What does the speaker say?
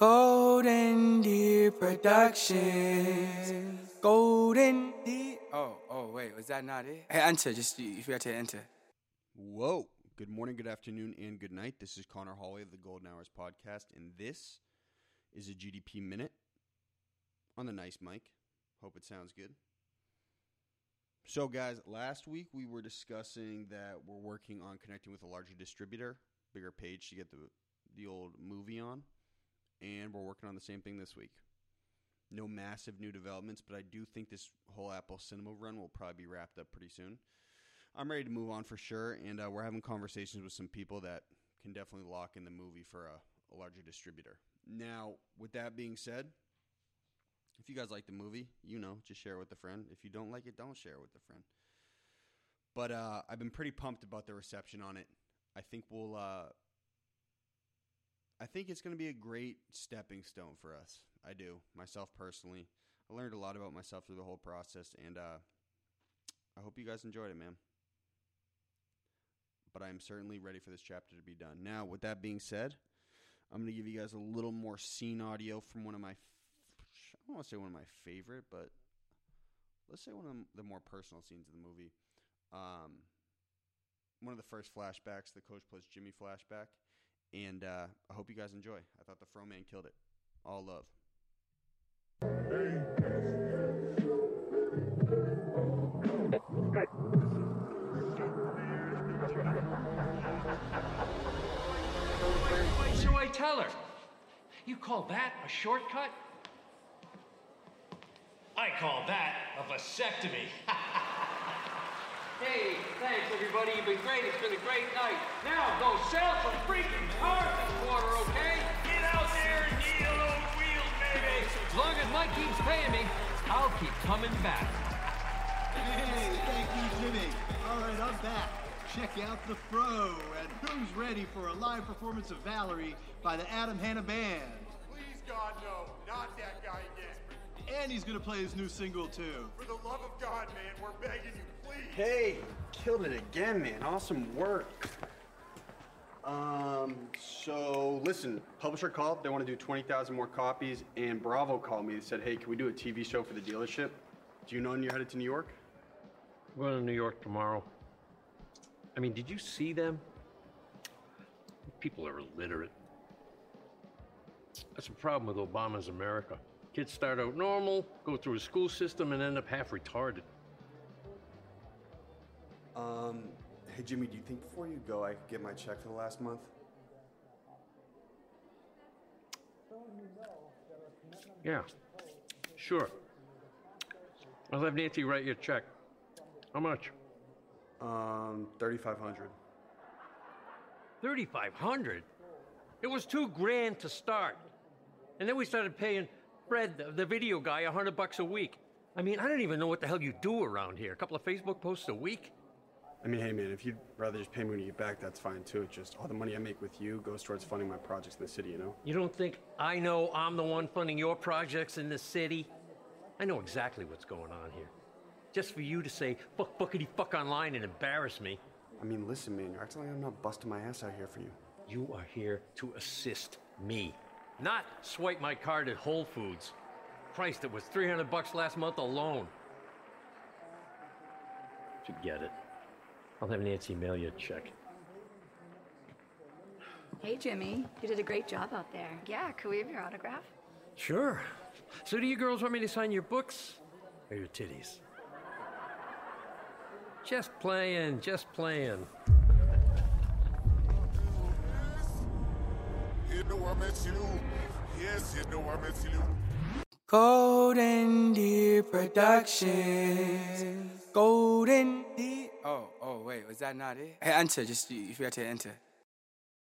Golden Deer Productions. Golden Deer. Oh, oh, wait, was that not it? Hey, enter. Just you, forgot to enter. Whoa. Good morning, good afternoon, and good night. This is Conor Holway of the Golden Hours podcast, and this is a GDP Minute on the nice mic. Hope it sounds good. So, guys, last week we were discussing that we're working on connecting with a larger distributor, bigger page to get the, the old movie on, and we're working on the same thing this week. No massive new developments, but I do think this whole Apple Cinema run will probably be wrapped up pretty soon. I'm ready to move on for sure, and uh, we're having conversations with some people that can definitely lock in the movie for a, a larger distributor. Now, with that being said, if you guys like the movie, you know, just share it with a friend. If you don't like it, don't share it with a friend. But uh, I've been pretty pumped about the reception on it. I think we'll. Uh, I think it's going to be a great stepping stone for us. I do myself personally. I learned a lot about myself through the whole process, and uh, I hope you guys enjoyed it, man but I am certainly ready for this chapter to be done. Now, with that being said, I'm going to give you guys a little more scene audio from one of my, I don't want to say one of my favorite, but let's say one of the more personal scenes of the movie. Um, one of the first flashbacks, the Coach plus Jimmy flashback, and uh, I hope you guys enjoy. I thought the Fro Man killed it. All love. What should I tell her? You call that a shortcut? I call that a vasectomy. hey, thanks everybody. You've been great. It's been a great night. Now go sell some freaking keeps paying me, I'll keep coming back. Hey, thank you, Jimmy. All right, I'm back. Check out the Fro, and who's ready for a live performance of Valerie by the Adam Hanna Band? Please, God, no. Not that guy again. And he's gonna play his new single too. For the love of God, man, we're begging you, please. Hey, killed it again, man. Awesome work. Um, so listen, publisher called. They want to do 20,000 more copies, and Bravo called me. They said, hey, can we do a TV show for the dealership? Do you know when you're headed to New York? I'm going to New York tomorrow. I mean, did you see them? People are illiterate. That's a problem with Obama's America. Kids start out normal, go through a school system, and end up half retarded. Um, hey, Jimmy, do you think before you go I could get my check for the last month? Yeah, sure. I'll have Nancy write you a check. How much? Um, 3,500. 3500 It was two grand to start. And then we started paying Fred, the, the video guy, a hundred bucks a week. I mean, I don't even know what the hell you do around here. A couple of Facebook posts a week? I mean, hey, man, if you'd rather just pay me when you get back, that's fine too. It's just all the money I make with you goes towards funding my projects in the city, you know? You don't think I know I'm the one funding your projects in the city? I know exactly what's going on here. Just for you to say fuck fuckity fuck online and embarrass me. I mean, listen, man, you're acting like I'm not busting my ass out here for you. You are here to assist me, not swipe my card at Whole Foods. Christ, it was 300 bucks last month alone. Forget it. I'll have Nancy mail you a check. Hey, Jimmy. You did a great job out there. Yeah, could we have your autograph? Sure. So do you girls want me to sign your books or your titties? Just playing, just playing. You know I miss you. Yes, you know I miss you. Golden Deer Productions. Golden Deer. Oh, oh, wait, was that not it? Hey, enter. Just you, you forgot to enter.